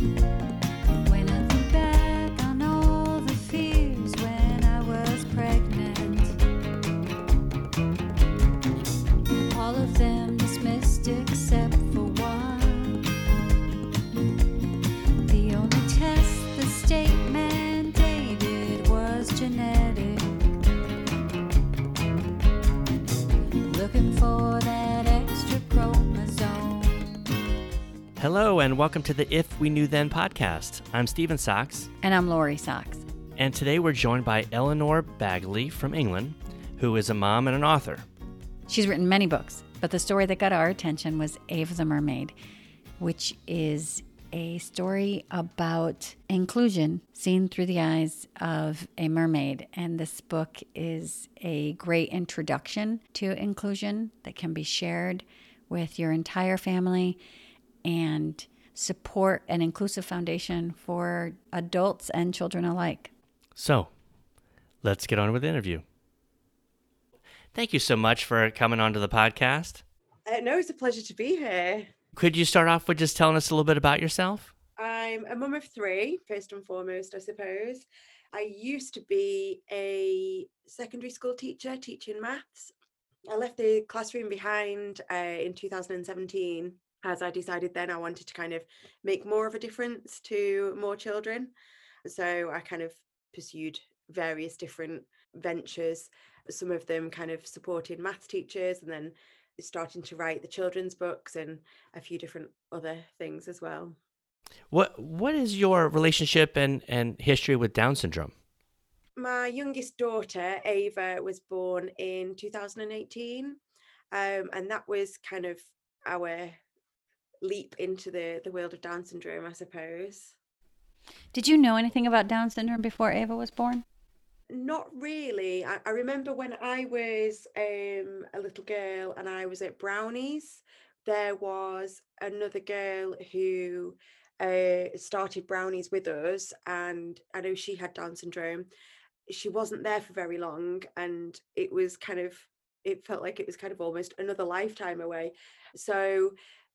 When and welcome to the If We Knew Then podcast. I'm Stephen Sachs, And I'm Lori Sachs. and today we're joined by Eleanor Baggaley from England, who is a mom and an author. She's written many books, but the story that got our attention was Ava the Mermaid, which is a story about inclusion seen through the eyes of a mermaid. And this book is a great introduction to inclusion that can be shared with your entire family and support an inclusive foundation for adults and children alike. So, let's get on with the interview. Thank you so much for coming onto the podcast. Uh, no, it's a pleasure to be here. Could you start off with just telling us a little bit about yourself? I'm a mum of three, first and foremost, I suppose. I used to be a secondary school teacher teaching maths. I left the classroom behind uh, in 2017 as I decided then I wanted to kind of make more of a difference to more children. So I kind of pursued various different ventures, some of them kind of supporting math teachers and then starting to write the children's books and a few different other things as well. What What is your relationship and, and history with Down syndrome? My youngest daughter, Ava, was born in 2018. Um, and that was kind of our leap into the, the world of Down syndrome, I suppose. Did you know anything about Down syndrome before Ava was born? Not really. I, I remember when I was um, a little girl and I was at Brownies, there was another girl who uh, started Brownies with us, and I know she had Down syndrome. She wasn't there for very long, and it was kind of, it felt like it was kind of almost another lifetime away. So,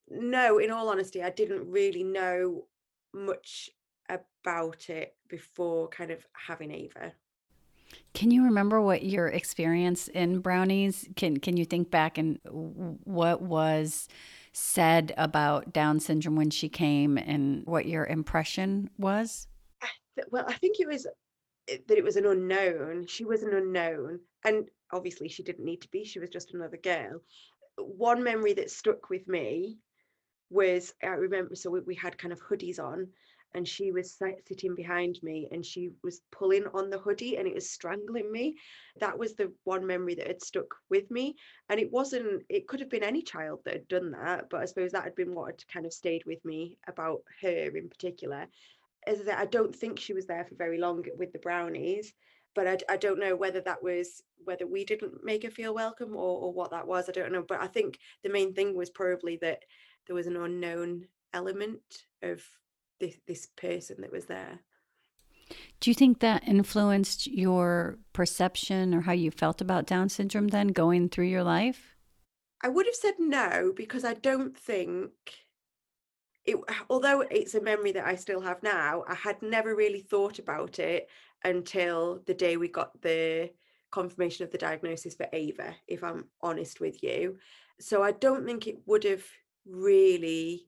no, in all honesty, I didn't really know much about it before kind of having Ava. Can you remember what your experience in Brownies? Can Can you think back and what was said about Down syndrome when she came, and what your impression was? I th- well, I think it was that it was an unknown. She was an unknown, and obviously she didn't need to be. She was just another girl. One memory that stuck with me was I remember. So we, we had kind of hoodies on, and she was sitting behind me, and she was pulling on the hoodie, and it was strangling me. That was the one memory that had stuck with me, and it wasn't. It could have been any child that had done that, but I suppose that had been what had kind of stayed with me about her in particular as I said, I don't think she was there for very long with the brownies, but I don't know whether that was whether we didn't make her feel welcome or, or what that was. I don't know, but I think the main thing was probably that there was an unknown element of this this person that was there. Do you think that influenced your perception or how you felt about Down syndrome then going through your life? I would have said no because I don't think it although it's a memory that I still have now, I had never really thought about it until the day we got the confirmation of the diagnosis for Ava, if I'm honest with you. So I don't think it would have really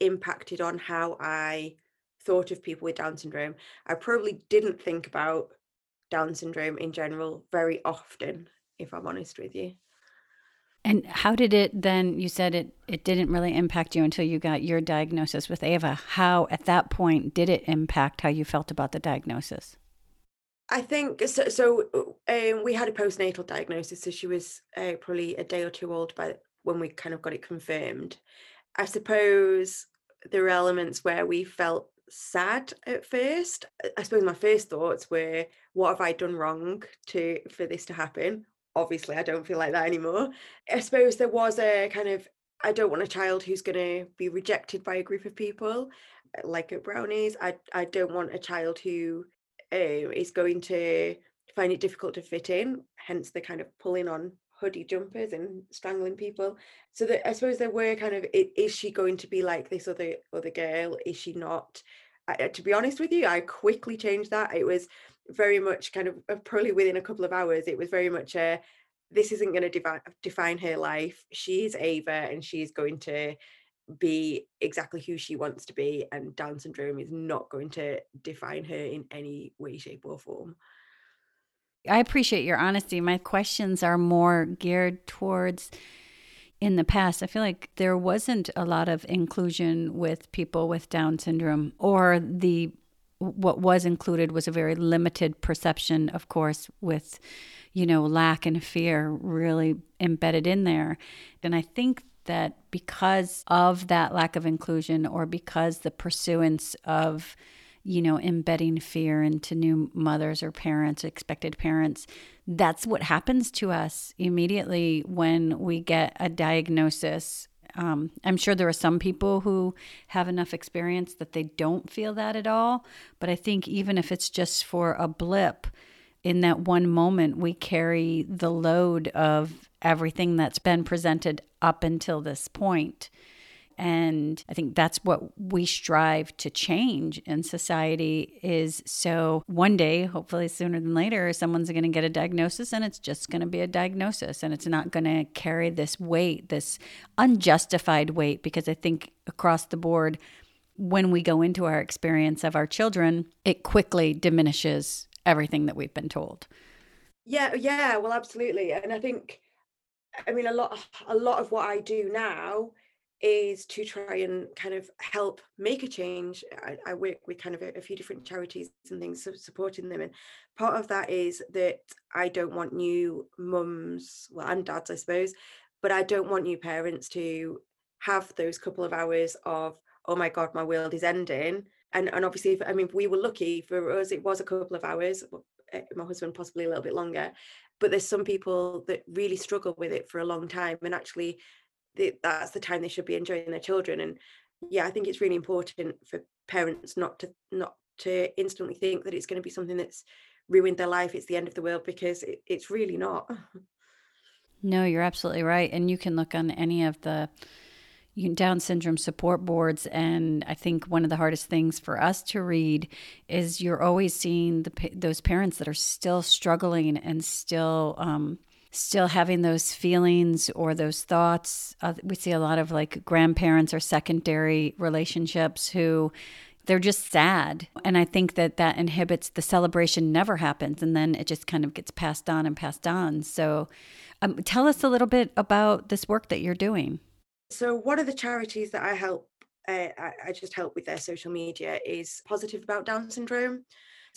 impacted on how I thought of people with Down syndrome. I probably didn't think about Down syndrome in general very often, if I'm honest with you. And how did it then? You said it, it didn't really impact you until you got your diagnosis with Ava. How, at that point, did it impact how you felt about the diagnosis? I think so. So um, we had a postnatal diagnosis, so she was uh, probably a day or two old by when we kind of got it confirmed. I suppose there were elements where we felt sad at first. I- I suppose my first thoughts were, "What have I done wrong to for this to happen?" Obviously, I don't feel like that anymore. I suppose there was a kind of, I don't want a child who's going to be rejected by a group of people, uh, like at Brownies. I I don't want a child who uh, is going to find it difficult to fit in hence the kind of pulling on hoodie jumpers and strangling people. So that I suppose there were kind of is she going to be like this other other girl? Is she not? I, to be honest with you, I quickly changed that. It was very much kind of uh, probably within a couple of hours. It was very much a this isn't going to defi- define her life. She's Ava, and she's going to be exactly who she wants to be, and Down syndrome is not going to define her in any way, shape, or form. I appreciate your honesty. My questions are more geared towards in the past. I feel like there wasn't a lot of inclusion with people with Down syndrome, or the what was included was a very limited perception, of course, with you know lack and fear really embedded in there. And I think that because of that lack of inclusion, or because the pursuance of you know, embedding fear into new mothers or parents, expected parents. That's what happens to us immediately when we get a diagnosis. Um, I'm sure there are some people who have enough experience that they don't feel that at all. But I think even if it's just for a blip, in that one moment, we carry the load of everything that's been presented up until this point. And I think that's what we strive to change in society is so one day, hopefully sooner than later, someone's going to get a diagnosis and it's just going to be a diagnosis and it's not going to carry this weight, this unjustified weight, because I think across the board, when we go into our experience of our children, it quickly diminishes everything that we've been told. Yeah, yeah, well, absolutely. And I think, I mean, a lot, a lot of what I do now is to try and kind of help make a change. I, I work with kind of a, a, few different charities and things so supporting them. And part of that is that I don't want new mums, well, and dads, I suppose, but I don't want new parents to have those couple of hours of, oh my God, my world is ending. And, and obviously, if, I mean, we were lucky for us, it was a couple of hours, eh, my husband possibly a little bit longer. But there's some people that really struggle with it for a long time. And actually, that's the time they should be enjoying their children. And yeah i think it's really important for parents not to not to instantly think that it's going to be something that's ruined their life it's the end of the world because it, it's really not. No you're absolutely right and you can look on any of the down syndrome support boards and i think one of the hardest things for us to read is you're always seeing the those parents that are still struggling and still um, still having those feelings or those thoughts. Uh, we see a lot of like grandparents or secondary relationships who they're just sad. And I think that that inhibits the celebration never happens. And then it just kind of gets passed on and passed on. So um, tell us a little bit about this work that you're doing. So, one of the charities that I help, uh, I, I just help with their social media is Positive About Down Syndrome.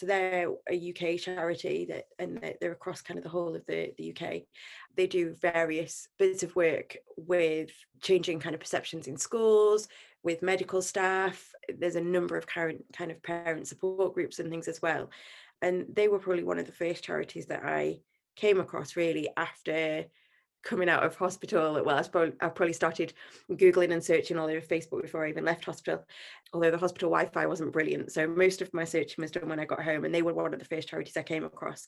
So they're a UK uh, charity that, and they're across kind of the whole of the, the UK. They do various bits of work with changing kind of perceptions in schools, with medical staff. There's a number of current kind of parent support groups and things as well. And they were probably one of the first charities that I came across really after coming out of hospital well I, probably, I probably started googling and searching all over facebook before i even left hospital although the hospital wi-fi wasn't brilliant. So most of my searching was done when i got home and they were one of the first charities i came across.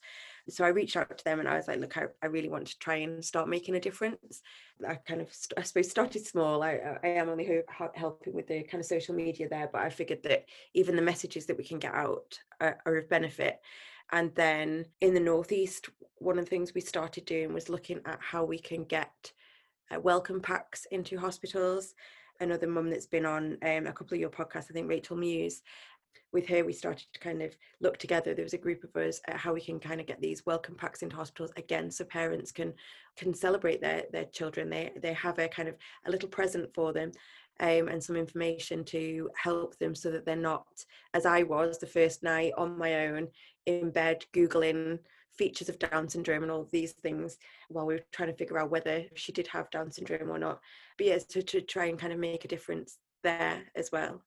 So i reached out to them and i was like look i, I really want to try and start making a difference. I kind of i suppose started small. I, I am only helping with the kind of social media there but i figured that even the messages that we can get out are, are of benefit and then in the Northeast, one of the things we started doing was looking at how we can get uh, welcome packs into hospitals. Another mum that's been on um, a couple of your podcasts, I think Rachel Muse, with her, we started to kind of look together. There was a group of us at how we can kind of get these welcome packs into hospitals again, so parents can can celebrate their their children. They they have a kind of a little present for them, um, and some information to help them so that they're not, as I was the first night on my own in bed, Googling features of Down syndrome and all these things while we were trying to figure out whether she did have Down syndrome or not. But yes, to, to try and kind of make a difference there as well.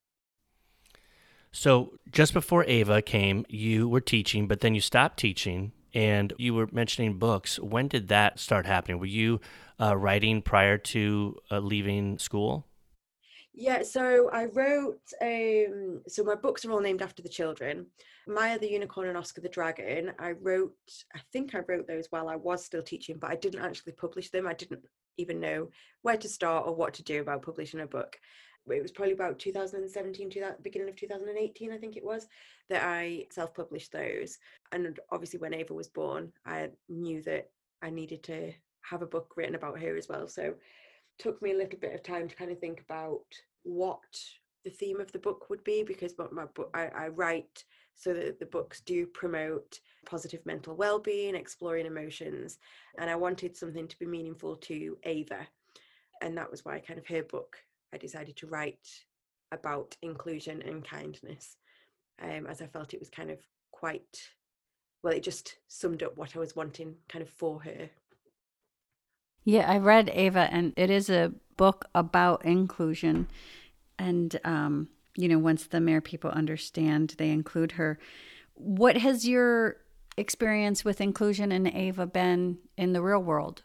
So just before Ava came, you were teaching, but then you stopped teaching and you were mentioning books. When did that start happening? Were you uh, writing prior to uh, leaving school? Yeah, so I wrote. Um, so my books are all named after the children. Maya the Unicorn and Oscar the Dragon. I wrote. I think I wrote those while I was still teaching, but I didn't actually publish them. I didn't even know where to start or what to do about publishing a book. It was probably about 2017, to that beginning of 2018, I think it was, that I self-published those. And obviously, when Ava was born, I knew that I needed to have a book written about her as well. So took me a little bit of time to kind of think about what the theme of the book would be because my, book I, I write so that the books do promote positive mental well-being exploring emotions and i wanted something to be meaningful to ava. And that was why kind of her book i decided to write about inclusion and kindness um, as i felt it was kind of quite well it just summed up what i was wanting kind of for her Yeah, I read Ava, and it is a book about inclusion. And, um, you know, once the Mayor people understand, they include her. What has your experience with inclusion in Ava been in the real world?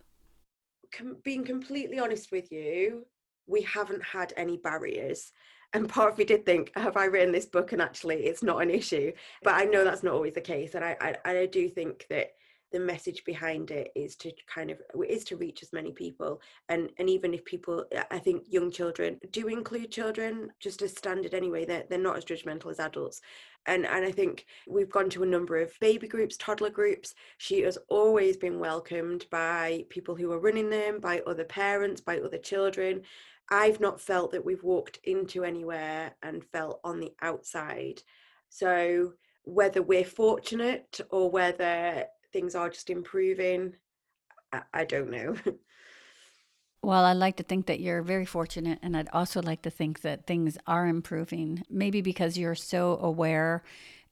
com- being completely honest with you, we haven't had any barriers. And part of me did think, have I written this book and actually it's not an issue? But I know that's not always the case. And I, I, I do think that the message behind it is to kind of is to reach as many people and and even if people i think young children do include children just as standard anyway they're, they're not as judgmental as adults. And and i think we've gone to a number of baby groups toddler groups. She has always been welcomed by people who are running them by other parents by other children. I've not felt that we've walked into anywhere and felt on the outside. So whether we're fortunate or whether things are just improving i, I don't know Well, I'd like to think that you're very fortunate, and I'd also like to think that things are improving. Maybe because you're so aware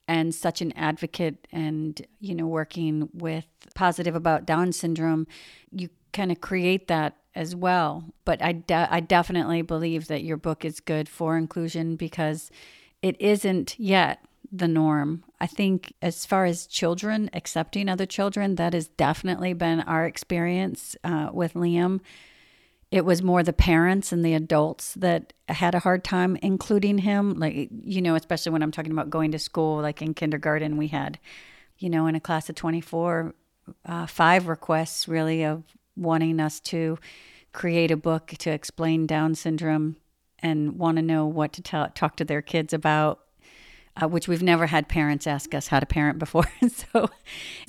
and such an advocate, and you know, working with positive about Down syndrome, you kind of create that as well. But I, de- I definitely believe that your book is good for inclusion because it isn't yet the norm. I think as far as children accepting other children, that has definitely been our experience uh, with Liam it was more the parents and the adults that had a hard time including him like you know especially when i'm talking about going to school like in kindergarten we had you know in a class of 24 uh, five requests really of wanting us to create a book to explain down syndrome and want to know what to tell, talk to their kids about uh, which we've never had parents ask us how to parent before. so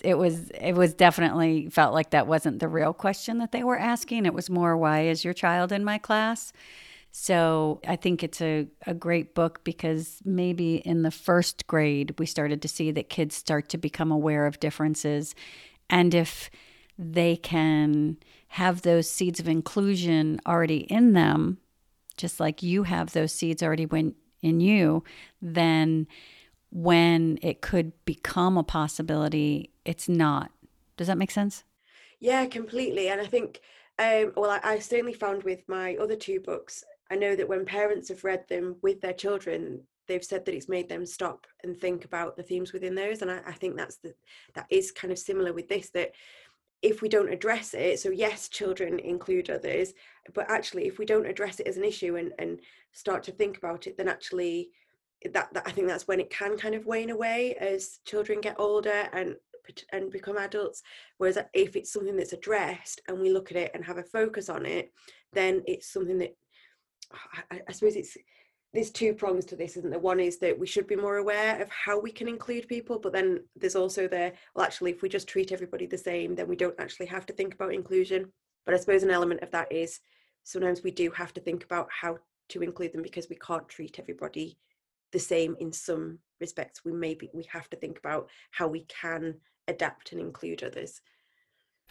it was it was definitely felt like that wasn't the real question that they were asking. It was more why is your child in my class? So I think it's a, a great book because maybe in the first grade we started to see that kids start to become aware of differences. And if they can have those seeds of inclusion already in them, just like you have those seeds already when in you, then when it could become a possibility, it's not. Does that make sense? Yeah, completely. And I think, um, well, I, I certainly found with my other two books, I know that when parents have read them with their children, they've said that it's made them stop and think about the themes within those. And I, I think that's the that is kind of similar with this that if we don't address it so yes children include others but actually if we don't address it as an issue and and start to think about it then actually that, that i think that's when it can kind of wane away as children get older and and become adults. Whereas if it's something that's addressed and we look at it and have a focus on it then it's something that I, I suppose it's there's two prongs to this, isn't there? One is that we should be more aware of how we can include people, but then there's also the well, actually, if we just treat everybody the same, then we don't actually have to think about inclusion. But I suppose an element of that is sometimes we do have to think about how to include them because we can't treat everybody the same in some respects. We maybe we have to think about how we can adapt and include others.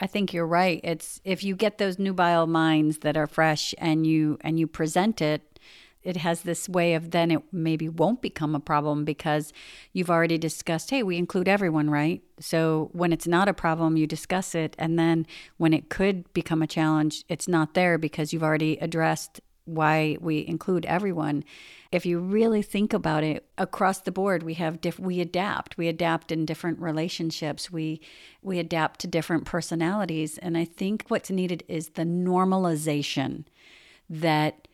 I think you're right. It's if you get those nubile minds that are fresh and you and you present it it has this way of then it maybe won't become a problem because you've already discussed, hey, we include everyone, right? So when it's not a problem, you discuss it. And then when it could become a challenge, it's not there because you've already addressed why we include everyone. If you really think about it, across the board, we have diff- we adapt. We adapt in different relationships. We we adapt to different personalities. And I think what's needed is the normalization that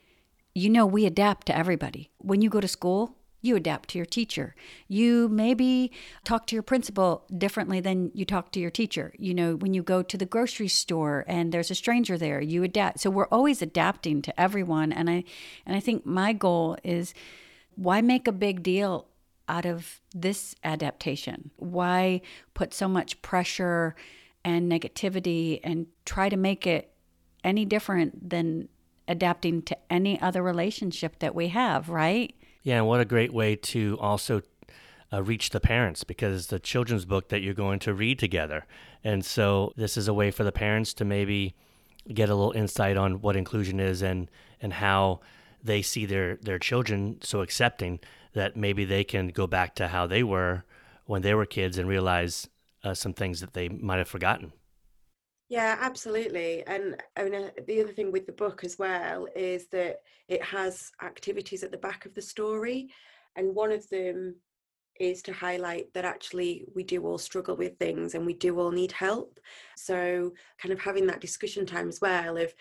you know, we adapt to everybody. When you go to school, you adapt to your teacher. You maybe talk to your principal differently than you talk to your teacher. You know, when you go to the grocery store and there's a stranger there, you adapt. So we're always adapting to everyone and I and I think my goal is why make a big deal out of this adaptation? Why put so much pressure and negativity and try to make it any different than adapting to any other relationship that we have, right? Yeah, and what a great way to also uh, reach the parents because the children's book that you're going to read together. And so this is a way for the parents to maybe get a little insight on what inclusion is and and how they see their their children so accepting that maybe they can go back to how they were when they were kids and realize uh, some things that they might have forgotten. Yeah, absolutely. And I mean, uh, the other thing with the book as well is that it has activities at the back of the story. And one of them is to highlight that actually we do all struggle with things and we do all need help. So, kind of having that discussion time as well of,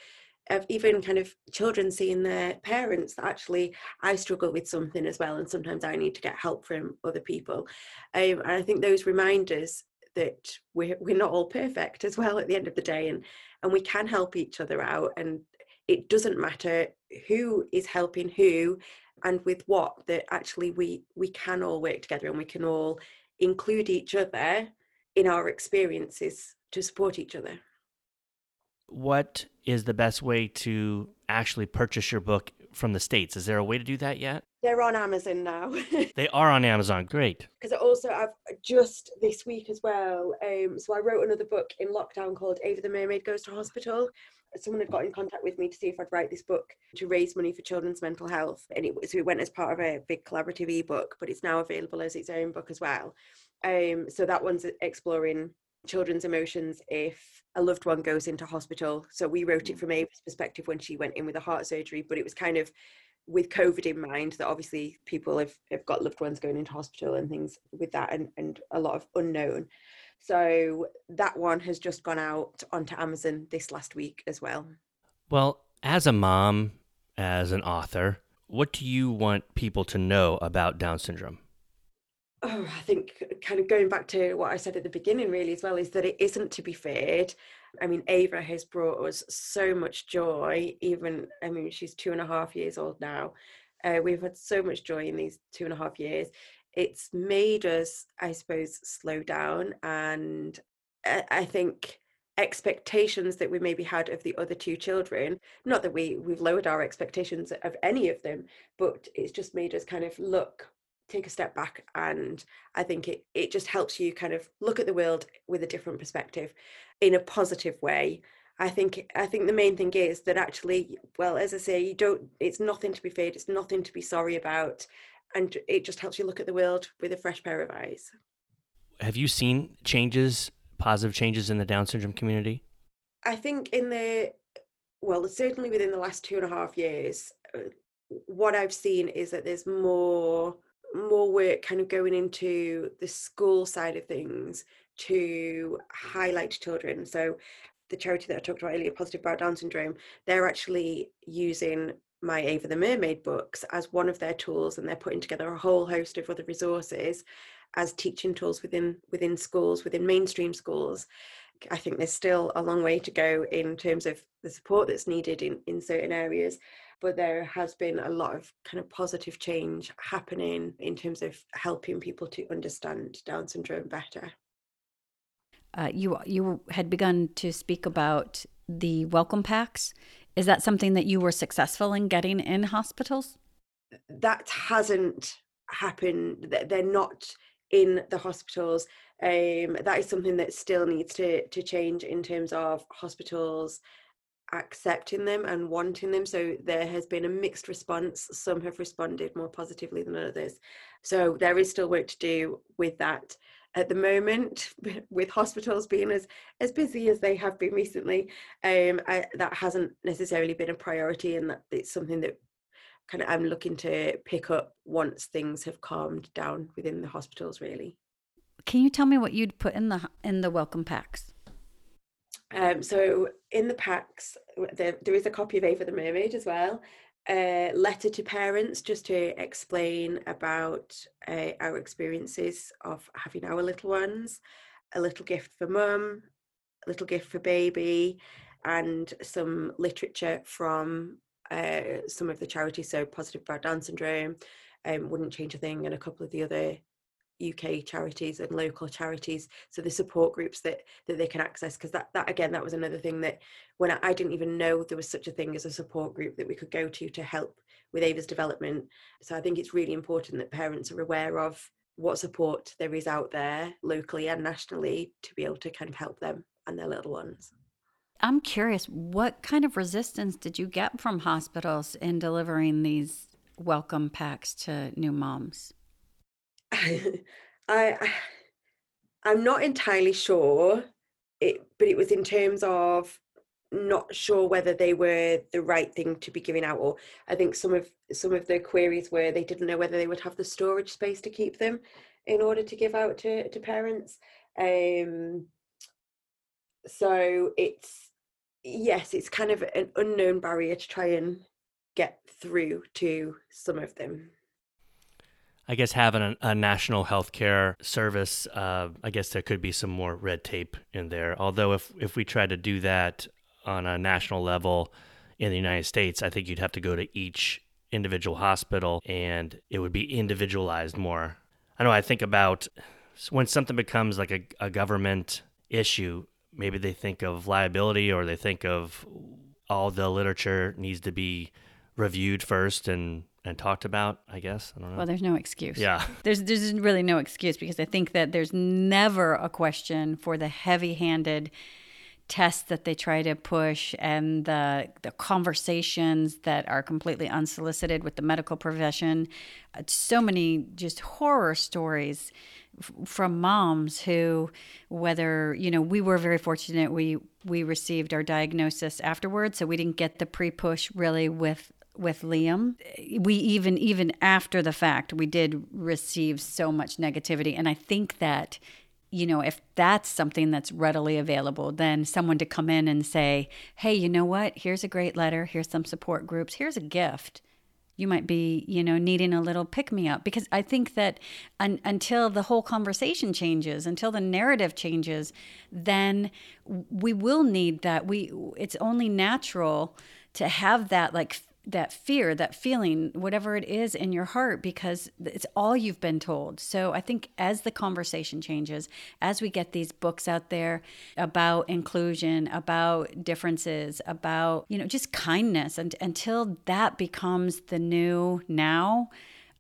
of even kind of children seeing their parents that actually I struggle with something as well, and sometimes I need to get help from other people. Um, and I think those reminders that we're we're not all perfect as well at the end of the day and and we can help each other out and it doesn't matter who is helping who and with what that actually we we can all work together and we can all include each other in our experiences to support each other. What is the best way to actually purchase your book from the states is there a way to do that yet they're on Amazon now. they are on Amazon. Great. Because also I've just this week as well. Um, so I wrote another book in lockdown called Ava the Mermaid Goes to Hospital. Someone had got in contact with me to see if I'd write this book to raise money for children's mental health, and it so it went as part of a big collaborative ebook, but it's now available as its own book as well. Um, so that one's exploring children's emotions if a loved one goes into hospital. So we wrote it mm. from Ava's perspective when she went in with a heart surgery, but it was kind of with COVID in mind, that obviously people have, have got loved ones going into hospital and things with that, and, and a lot of unknown. So that one has just gone out onto Amazon this last week as well. Well, as a mom, as an author, what do you want people to know about Down syndrome? Oh, I think kind of going back to what I said at the beginning, really, as well, is that it isn't to be feared. I mean, Ava has brought us so much joy, even, I mean, she's two and a half years old now. Uh, we've had so much joy in these two and a half years. It's made us, I suppose, slow down. And I think expectations that we maybe had of the other two children not that we we've lowered our expectations of any of them but it's just made us kind of look take a step back and i think it it just helps you kind of look at the world with a different perspective in a positive way. I think i think the main thing is that actually well as i say you don't it's nothing to be feared it's nothing to be sorry about and it just helps you look at the world with a fresh pair of eyes. Have you seen changes positive changes in the down syndrome community? I think in the well certainly within the last two and a half years uh, what i've seen is that there's more more work kind of going into the school side of things to highlight children. So the charity that I talked about earlier, Positive About Down Syndrome, they're actually using my Ava the Mermaid books as one of their tools, and they're putting together a whole host of other resources as teaching tools within within schools, within mainstream schools. I think there's still a long way to go in terms of the support that's needed in, in certain areas but there has been a lot of kind of positive change happening in terms of helping people to understand Down syndrome better. Uh, you you had begun to speak about the welcome packs. Is that something that you were successful in getting in hospitals? That hasn't happened. They're not in the hospitals. Um, that is something that still needs to to change in terms of hospitals accepting them and wanting them. So there has been a mixed response. Some have responded more positively than others. So there is still work to do with that. At the moment, with hospitals being as, as busy as they have been recently, um, I, that hasn't necessarily been a priority, and that it's something that kind of I'm looking to pick up once things have calmed down within the hospitals. Really. Can you tell me what you'd put in the in the welcome packs? Um, so in the packs, there, there is a copy of Ava the Mermaid as well. a letter to parents just to explain about uh, our experiences of having our little ones, a little gift for mum, a little gift for baby, and some literature from uh, some of the charities. So, Positive About Down Syndrome, um, Wouldn't Change a Thing, and a couple of the other UK charities and local charities, so the support groups that that they can access. Because that that again, that was another thing that when I, I, didn't even know there was such a thing as a support group that we could go to to help with Ava's development. So I think it's really important that parents are aware of what support there is out there locally and nationally to be able to kind of help them and their little ones. I'm curious, what kind of resistance did you get from hospitals in delivering these welcome packs to new moms? I, I I'm not entirely sure it but it was in terms of not sure whether they were the right thing to be giving out or I think some of some of the queries were they didn't know whether they would have the storage space to keep them in order to give out to, to parents. Um so it's yes, it's kind of an unknown barrier to try and get through to some of them. I guess having a, a national healthcare service, uh, I guess there could be some more red tape in there. Although if if we try to do that on a national level in the United States, I think you'd have to go to each individual hospital and it would be individualized more. I know I think about when something becomes like a, a government issue, maybe they think of liability or they think of all the literature needs to be reviewed first and and talked about, I guess. I don't know. Well, there's no excuse. Yeah. There's there's really no excuse because I think that there's never a question for the heavy-handed tests that they try to push and the the conversations that are completely unsolicited with the medical profession. So many just horror stories from moms who whether you know we were very fortunate we we received our diagnosis afterwards so we didn't get the pre-push really with with Liam. We even even after the fact, we did receive so much negativity, and I think that you know if that's something that's readily available, then someone to come in and say, "Hey, you know what? Here's a great letter. Here's some support groups. Here's a gift." You might be, you know, needing a little pick me up because I think that un- until the whole conversation changes, until the narrative changes, then we will need that. We it's only natural to have that like that fear, that feeling, whatever it is in your heart, because it's all you've been told. So I think as the conversation changes, as we get these books out there about inclusion, about differences, about, you know, just kindness, and until that becomes the new now,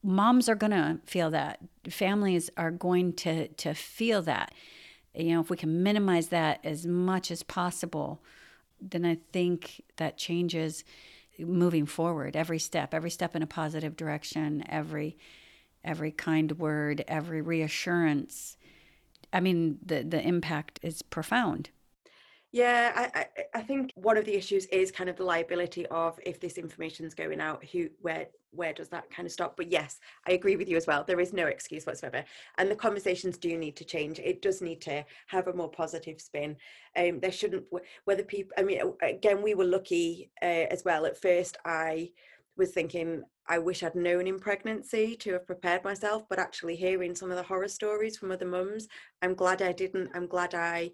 moms are going to feel that. Families are going to, to feel that. You know, if we can minimize that as much as possible, then I think that changes moving forward every step every step in a positive direction every every kind word every reassurance. I mean the the impact is profound. Yeah, I, I, I think one of the issues is kind of the liability of if this information is going out, who where where does that kind of stop? But yes, I agree with you as well. There is no excuse whatsoever, and the conversations do need to change. It does need to have a more positive spin. Um, there shouldn't whether people. I mean, again, we were lucky uh, as well. At first, I was thinking I wish I'd known in pregnancy to have prepared myself, but actually hearing some of the horror stories from other mums, I'm glad I didn't. I'm glad I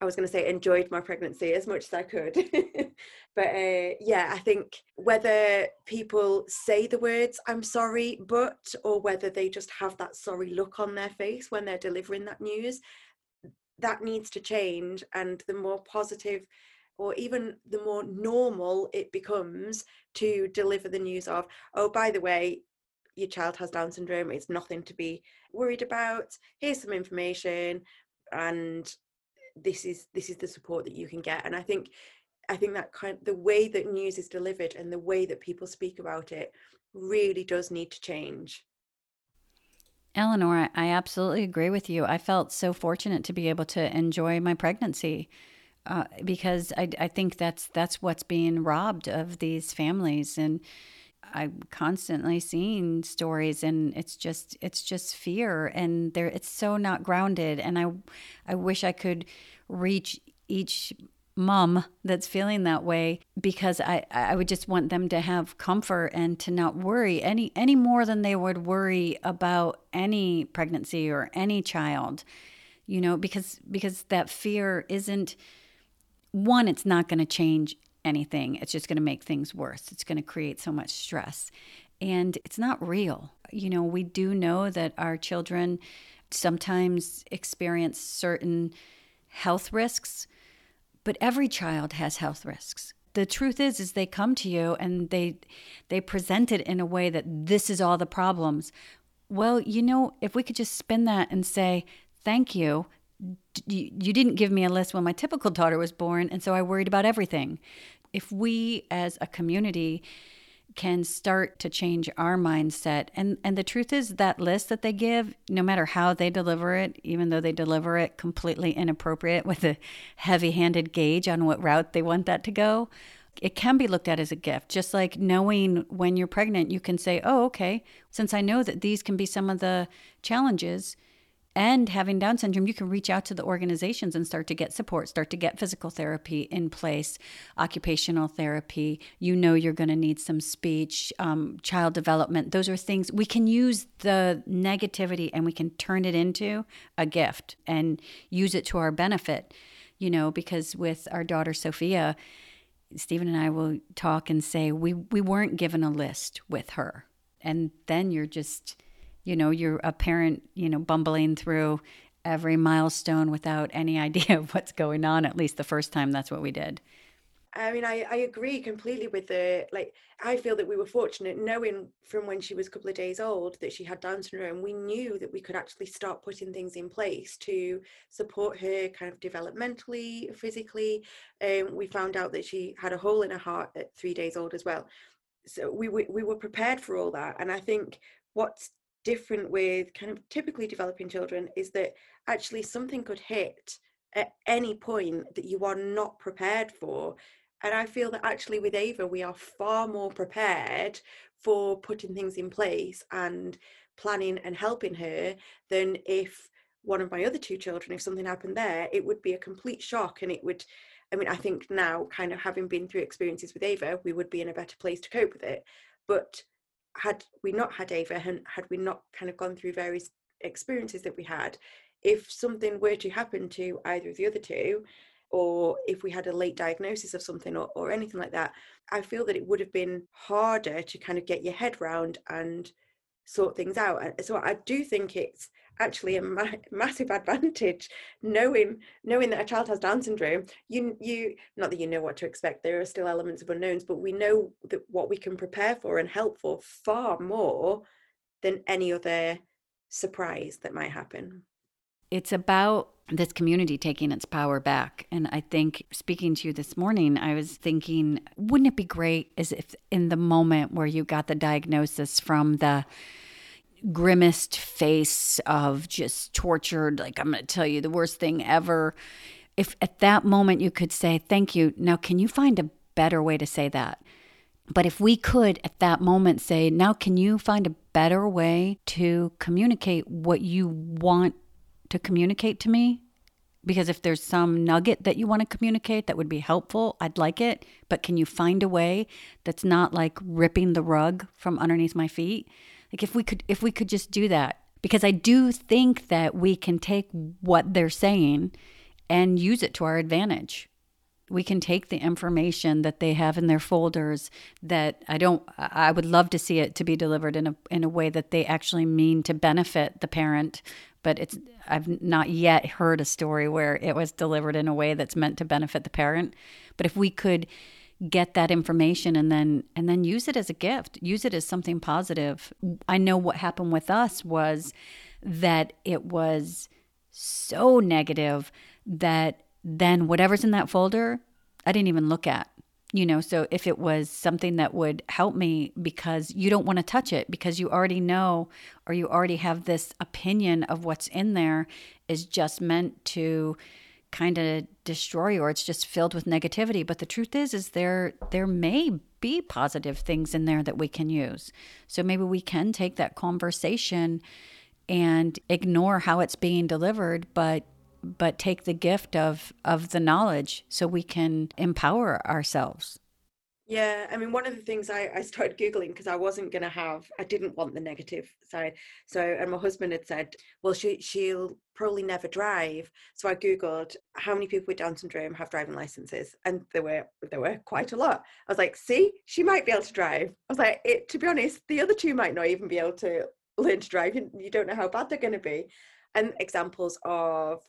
I was going to say enjoyed my pregnancy as much as I could. but uh, yeah, I think whether people say the words "I'm sorry," but or whether they just have that sorry look on their face when they're delivering that news, that needs to change. And the more positive, or even the more normal it becomes to deliver the news of, "Oh, by the way." Your child has Down syndrome. It's nothing to be worried about. Here's some information, and this is this is the support that you can get and i think i think that kind the way that news is delivered and the way that people speak about it really does need to change. Eleanor i absolutely agree with you. I felt so fortunate to be able to enjoy my pregnancy uh, because I, I think that's that's what's being robbed of these families and I'm constantly seeing stories and it's just it's just fear and there it's so not grounded and I I wish I could reach each mom that's feeling that way because I, I would just want them to have comfort and to not worry any any more than they would worry about any pregnancy or any child you know because because that fear isn't one it's not going to change anything it's just going to make things worse. It's going to create so much stress. And it's not real. You know we do know that our children sometimes experience certain health risks but every child has health risks. The truth is is they come to you and they they present it in a way that this is all the problems. Well you know if we could just spin that and say thank you you didn't give me a list when my typical daughter was born and so i worried about everything if we as a community can start to change our mindset. And and the truth is that list that they give, no matter how they deliver it, even though they deliver it completely inappropriate with a heavy-handed gauge on what route they want that to go, it can be looked at as a gift. Just like knowing when you're pregnant, you can say, "Oh, okay, since I know that these can be some of the challenges, and having Down syndrome, you can reach out to the organizations and start to get support, start to get physical therapy in place, occupational therapy. You know you're going to need some speech, um, child development. Those are things we can use the negativity and we can turn it into a gift and use it to our benefit. You know, because with our daughter Sophia, Stephen and I will talk and say we we weren't given a list with her, and then you're just you know you're a parent you know bumbling through every milestone without any idea of what's going on at least the first time that's what we did I mean, I, I agree completely with the like. I feel that we were fortunate knowing from when she was a couple of days old that she had Down syndrome. We knew that we could actually start putting things in place to support her kind of developmentally, physically. Um, we found out that she had a hole in her heart at three days old as well. So we, we we were prepared for all that, and I think what's different with kind of typically developing children is that actually something could hit at any point that you are not prepared for. And I feel that actually with Ava, we are far more prepared for putting things in place and planning and helping her than if one of my other two children, if something happened there, it would be a complete shock and it would. I mean, I think now, kind of having been through experiences with Ava, we would be in a better place to cope with it. But had we not had Ava and had we not kind of gone through various experiences that we had, if something were to happen to either of the other two, or if we had a late diagnosis of something or, or anything like that, I feel that it would have been harder to kind of get your head round and sort things out. So I do think it's actually a ma- massive advantage knowing knowing that a child has down syndrome you you not that you know what to expect there are still elements of unknowns but we know that what we can prepare for and help for far more than any other surprise that might happen it's about this community taking its power back. And I think speaking to you this morning, I was thinking, wouldn't it be great as if in the moment where you got the diagnosis from the grimaced face of just tortured, like, I'm going to tell you the worst thing ever. If at that moment you could say, Thank you, now can you find a better way to say that? But if we could at that moment say, Now can you find a better way to communicate what you want to communicate to me? Because if there's some nugget that you want to communicate that would be helpful, I'd like it. But can you find a way that's not like ripping the rug from underneath my feet? Like if we could if we could just do that because I do think that we can take what they're saying and use it to our advantage. We can take the information that they have in their folders that I don't I would love to see it to be delivered in a in a way that they actually mean to benefit the parent, but it's I've not yet heard a story where it was delivered in a way that's meant to benefit the parent. But if we could get that information and then and then use it as a gift use it as something positive. I know what happened with us was that it was so negative that then whatever's in that folder i didn't even look at you know? So if it was something that would help me because you don't want to touch it because you already know or you already have this opinion of what's in there is just meant to kind of destroy or it's just filled with negativity but the truth is is there there may be positive things in there that we can use so maybe we can take that conversation and ignore how it's being delivered but but take the gift of of the knowledge so we can empower ourselves. Yeah, I mean, one of the things I, I started Googling because I wasn't going to have, I didn't want the negative side. So, and my husband had said, well, she, she'll probably never drive. So I Googled how many people with Down syndrome have driving licenses. And there were, there were quite a lot. I was like, see, she might be able to drive. I was like, it, to be honest, the other two might not even be able to learn to drive. You, you don't know how bad they're going to be. And examples of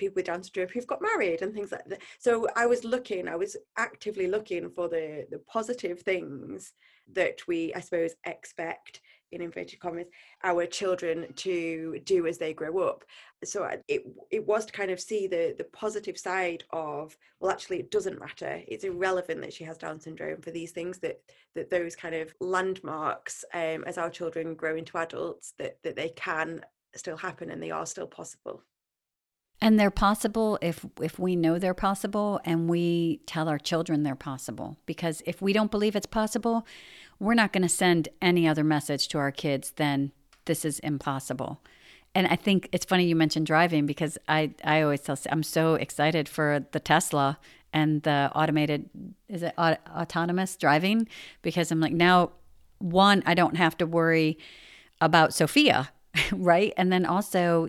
people with Down syndrome who've got married and things like that. So I was looking, I was actively looking for the the positive things that we, I suppose, expect in inverted commas our children to do as they grow up. So it it was to kind of see the the positive side of well actually it doesn't matter. It's irrelevant that she has down syndrome for these things that that those kind of landmarks um, as our children grow into adults that that they can still happen and they are still possible and they're possible if if we know they're possible and we tell our children they're possible. Because if we don't believe it's possible, we're not going to send any other message to our kids than this is impossible. And I think it's funny you mentioned driving because I I always tell I'm so excited for the Tesla and the automated is it aut- autonomous driving because I'm like now one I don't have to worry about Sophia right and then also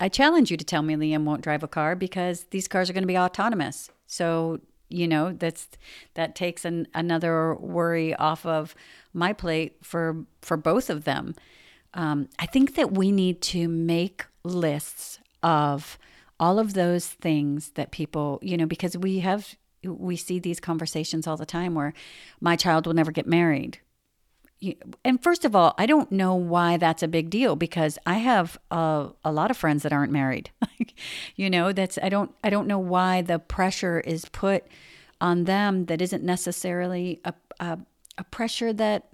I challenge you to tell me Liam won't drive a car because these cars are going to be autonomous. So, you know, that's that takes an, another worry off of my plate for for both of them. Um, I think that we need to make lists of all of those things that people, you know, because we have we see these conversations all the time where my child will never get married and first of all, I don't know why that's a big deal because I have a, a lot of friends that aren't married. you know, that's I don't I don't know why the pressure is put on them that isn't necessarily a a, a pressure that,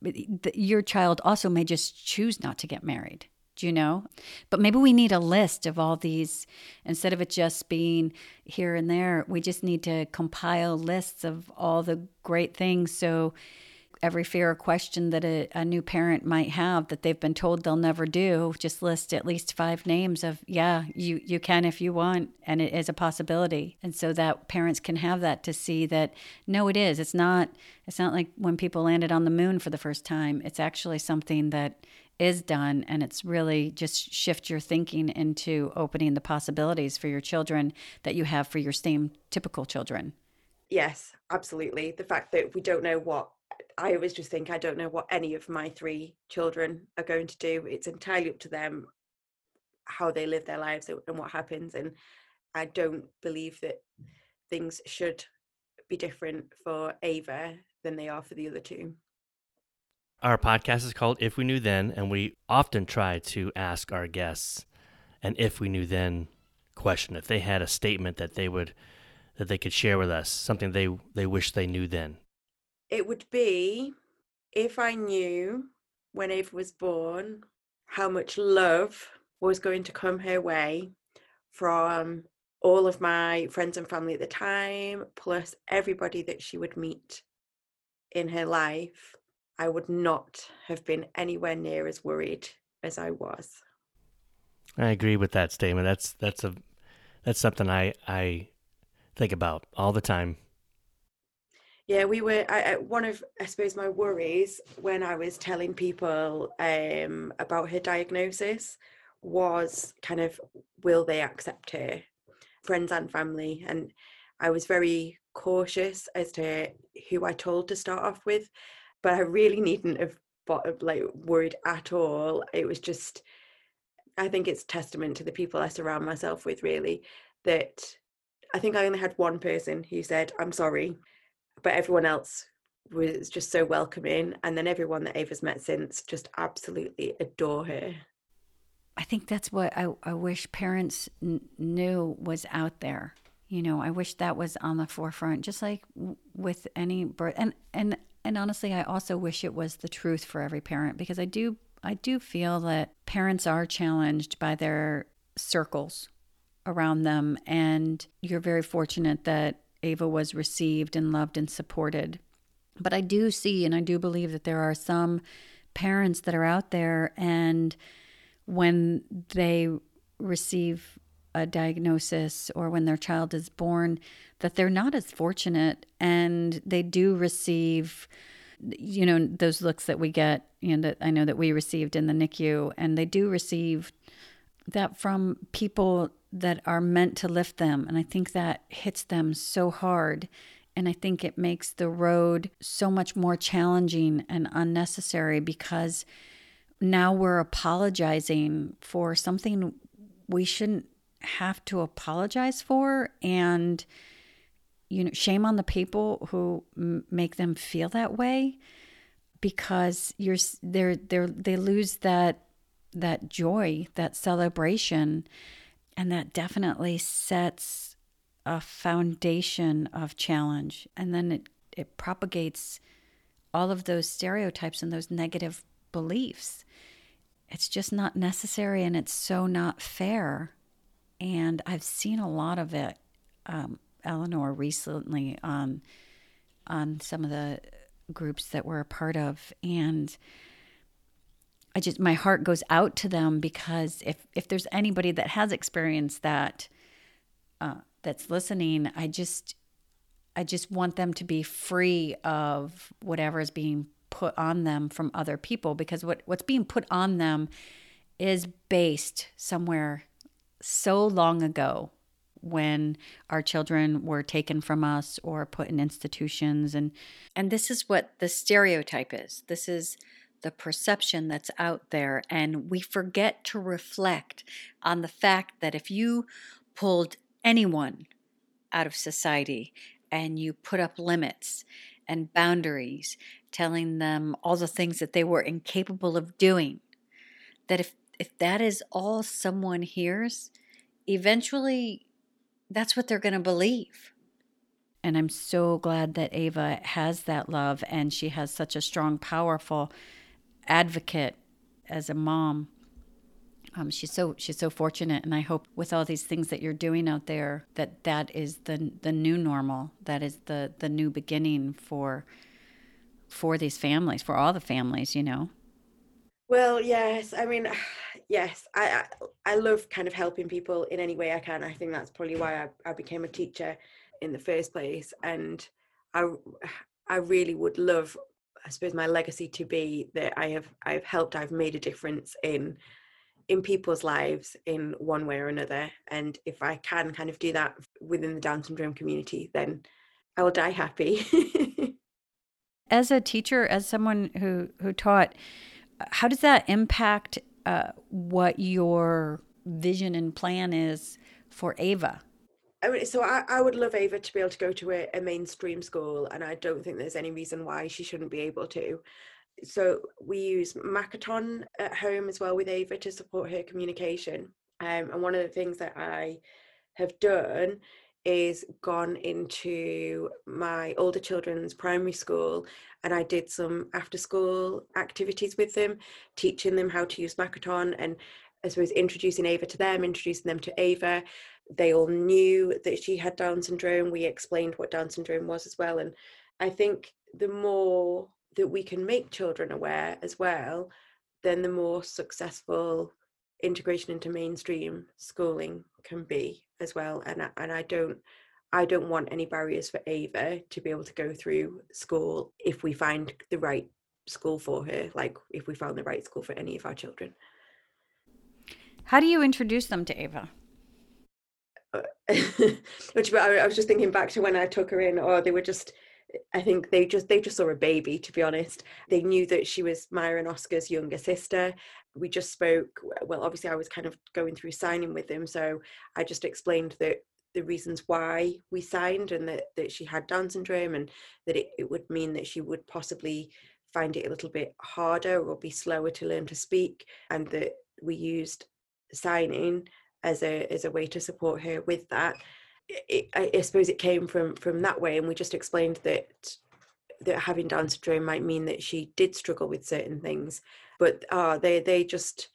that your child also may just choose not to get married. Do you know? But maybe we need a list of all these instead of it just being here and there. We just need to compile lists of all the great things so every fear or question that a, a, new parent might have that they've been told they'll never do just list at least five names of yeah you you can if you want and it is a possibility. And so that parents can have that to see that no it is. It's not it's not like when people landed on the moon for the first time. It's actually something that is done and it's really just shift your thinking into opening the possibilities for your children that you have for your same typical children. Yes absolutely. The fact that we don't know what I always just think I don't know what any of my three children are going to do. It's entirely up to them how they live their lives and what happens. And I don't believe that things should be different for Ava than they are for the other two. Our podcast is called If We Knew Then, and we often try to ask our guests an if we knew then question. If they had a statement that they would that they could share with us, something they they wish they knew then it would be if I knew when Ava was born how much love was going to come her way from all of my friends and family at the time, plus everybody that she would meet in her life, I would not have been anywhere near as worried as I was. I agree with that statement. That's that's a that's something I I think about all the time yeah we were I, one of i suppose my worries when i was telling people um, about her diagnosis was kind of will they accept her? Friends and family. And i was very cautious as to who i told to start off with but i really needn't have like worried at all. It was just i think it's testament to the people i surround myself with really that i think i only had one person who said i'm sorry but everyone else was just so welcoming and then everyone that ava's met since just absolutely adore her. I think that's what i, I wish parents n- knew was out there. You know i wish that was on the forefront just like w- with any birth and and and honestly i also wish it was the truth for every parent because i do i do feel that parents are challenged by their circles around them and you're very fortunate that Ava was received and loved and supported. But I do see and I do believe that there are some parents that are out there and when they receive a diagnosis or when their child is born that they're not as fortunate and they do receive you know those looks that we get you know that I know that we received in the NICU and they do receive that from people that are meant to lift them and I think that hits them so hard and I think it makes the road so much more challenging and unnecessary because now we're apologizing for something we shouldn't have to apologize for and you know shame on the people who m- make them feel that way because you're they're they're they lose that that joy that celebration and that definitely sets a foundation of challenge. And then it it propagates all of those stereotypes and those negative beliefs. It's just not necessary and it's so not fair. And I've seen a lot of it, um, Eleanor, recently on on some of the groups that we're a part of, and I just my heart goes out to them because if if there's anybody that has experienced that uh, that's listening, I just I just want them to be free of whatever is being put on them from other people because what what's being put on them is based somewhere so long ago when our children were taken from us or put in institutions. And and this is what the stereotype is. This is the perception that's out there and we forget to reflect on the fact that if you pulled anyone out of society and you put up limits and boundaries telling them all the things that they were incapable of doing that if if that is all someone hears, eventually that's what they're going to believe. And I'm so glad that Ava has that love and she has such a strong, powerful advocate as a mom. Um, she's so she's so fortunate, and I hope with all these things that you're doing out there that that is the the new normal. That is the the new beginning for for these families, for all the families. You know. Well, yes. I mean, yes. I, I, I love kind of helping people in any way I can. I think that's probably why I, I became a teacher in the first place. And I I really would love, I suppose, my legacy to be that I have I've helped. I've made a difference in in people's lives in one way or another. And if I can kind of do that within the Down syndrome community, then I will die happy. as a teacher, as someone who who taught how does that impact uh, what your vision and plan is for Ava? So I, I would love Ava to be able to go to a, a mainstream school, and I don't think there's any reason why she shouldn't be able to. So we use Makaton at home as well with Ava to support her communication. Um, and one of the things that I have done is gone into my older children's primary school and I did some after school activities with them, teaching them how to use Makaton and I suppose introducing Ava to them, introducing them to Ava. They all knew that she had Down syndrome. We explained what Down syndrome was as well. And I think the more that we can make children aware as well, then the more successful integration into mainstream schooling can be as well and I, and I don't I don't want any barriers for Ava to be able to go through school if we find the right school for her like if we found the right school for any of our children how do you introduce them to Ava which I was just thinking back to when I took her in or they were just I think they just they just saw a baby to be honest. They knew that she was Myra and Oscar's younger sister. We just spoke well obviously I was kind of going through signing with them so I just explained that the reasons why we signed and that, that she had Down syndrome and that it, it would mean that she would possibly find it a little bit harder or be slower to learn to speak and that we used signing as a as a way to support her with that it, I, I suppose it came from from that way, and we just explained that that having Down syndrome might mean that she did struggle with certain things, but uh, they they just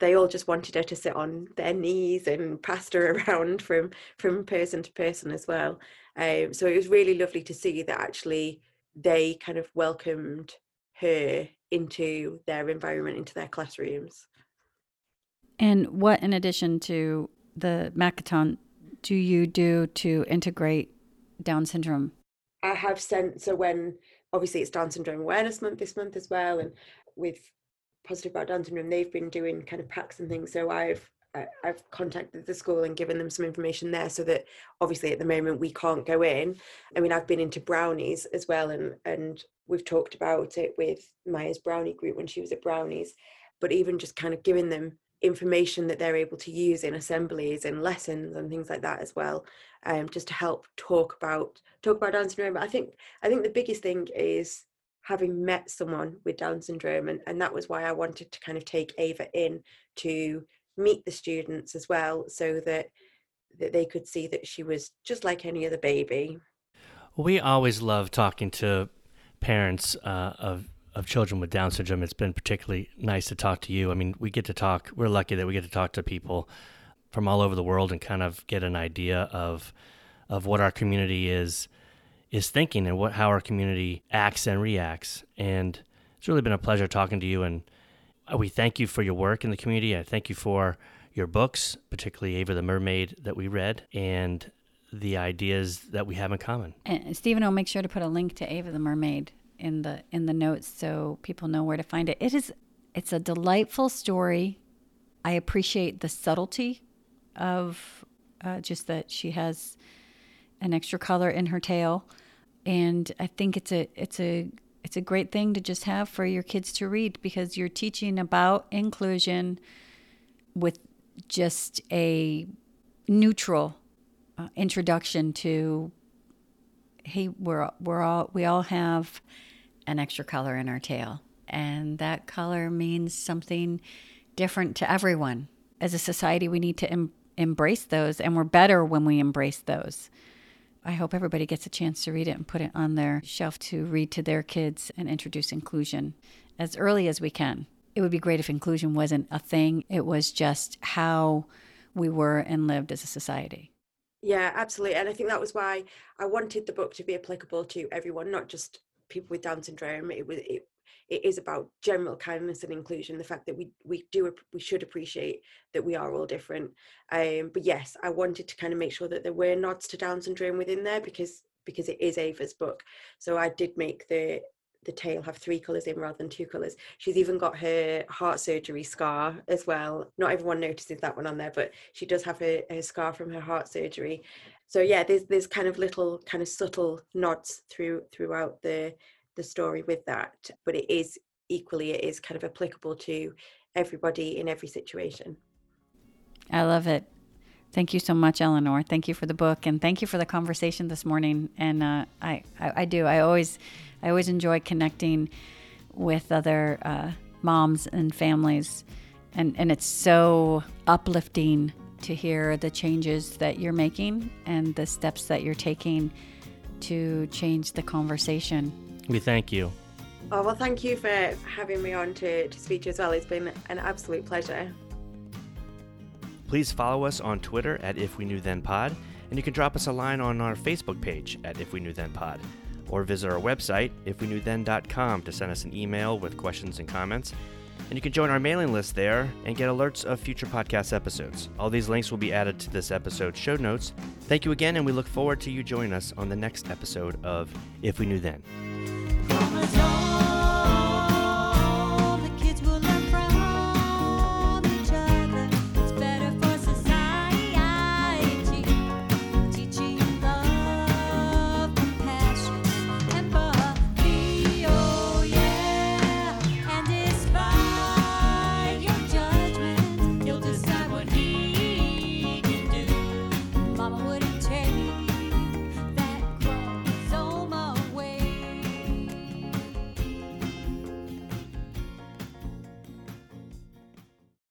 they all just wanted her to sit on their knees and pass her around from from person to person as well. Um, so it was really lovely to see that actually they kind of welcomed her into their environment, into their classrooms. And what, in addition to the Makaton do you do to integrate Down syndrome? I have sent so when obviously it's Down syndrome awareness month this month as well, and with positive about Down syndrome, they've been doing kind of packs and things. So I've I've contacted the school and given them some information there so that obviously at the moment we can't go in. I mean, I've been into brownies as well, and and we've talked about it with Maya's brownie group when she was at brownies, but even just kind of giving them information that they're able to use in assemblies and lessons and things like that as well, um, just to help talk about talk about Down syndrome. But I think I think the biggest thing is having met someone with Down syndrome, and, and that was why I wanted to kind of take Ava in to meet the students as well so that that they could see that she was just like any other baby we always love talking to parents uh, of of children with Down syndrome. It's been particularly nice to talk to you. I mean, we get to talk. We're lucky that we get to talk to people from all over the world and kind of get an idea of of what our community is is thinking and what how our community acts and reacts. And it's really been a pleasure talking to you and we thank you for your work in the community. I thank you for your books, particularly Ava the Mermaid that we read, and the ideas that we have in common. And Stephen will make sure to put a link to Ava the Mermaid in the in the notes so people know where to find it. It is it's a delightful story. I appreciate the subtlety of uh, just that she has an extra color in her tail, and I think it's a it's a it's a great thing to just have for your kids to read because you're teaching about inclusion with just a neutral uh, introduction to hey we're we're all we all have an extra color in our tail and that color means something different to everyone as a society we need to em- embrace those and we're better when we embrace those I hope everybody gets a chance to read it and put it on their shelf to read to their kids and introduce inclusion as early as we can. It would be great if inclusion wasn't a thing, it was just how we were and lived as a society. Yeah, absolutely. And I think that was why I wanted the book to be applicable to everyone, not just people with Down syndrome. It was it it is about general kindness and inclusion the fact that we we do we should appreciate that we are all different um but yes i wanted to kind of make sure that there were nods to down syndrome within there because because it is ava's book so i did make the the tail have three colors in rather than two colors she's even got her heart surgery scar as well. Not everyone notices that one on there but she does have a, a scar from her heart surgery. So yeah there's there's kind of little kind of subtle nods through throughout the the story with that but it is equally it is kind of applicable to everybody in every situation. I love it. Thank you so much eleanor. Thank you for the book and thank you for the conversation this morning. And uh, I, I, I do. I always i always enjoy connecting with other uh, moms and families and and it's so uplifting to hear the changes that you're making and the steps that you're taking to change the conversation we thank you. Oh, well, thank you for having me on to, to speak to you as well. It's been an absolute pleasure. Please follow us on Twitter at If We Knew Then Pod, and you can drop us a line on our Facebook page at If We Knew Then Pod, or visit our website, ifweknewthen.com, to send us an email with questions and comments. And you can join our mailing list there and get alerts of future podcast episodes. All these links will be added to this episode's show notes. Thank you again, and we look forward to you joining us on the next episode of If We Knew Then.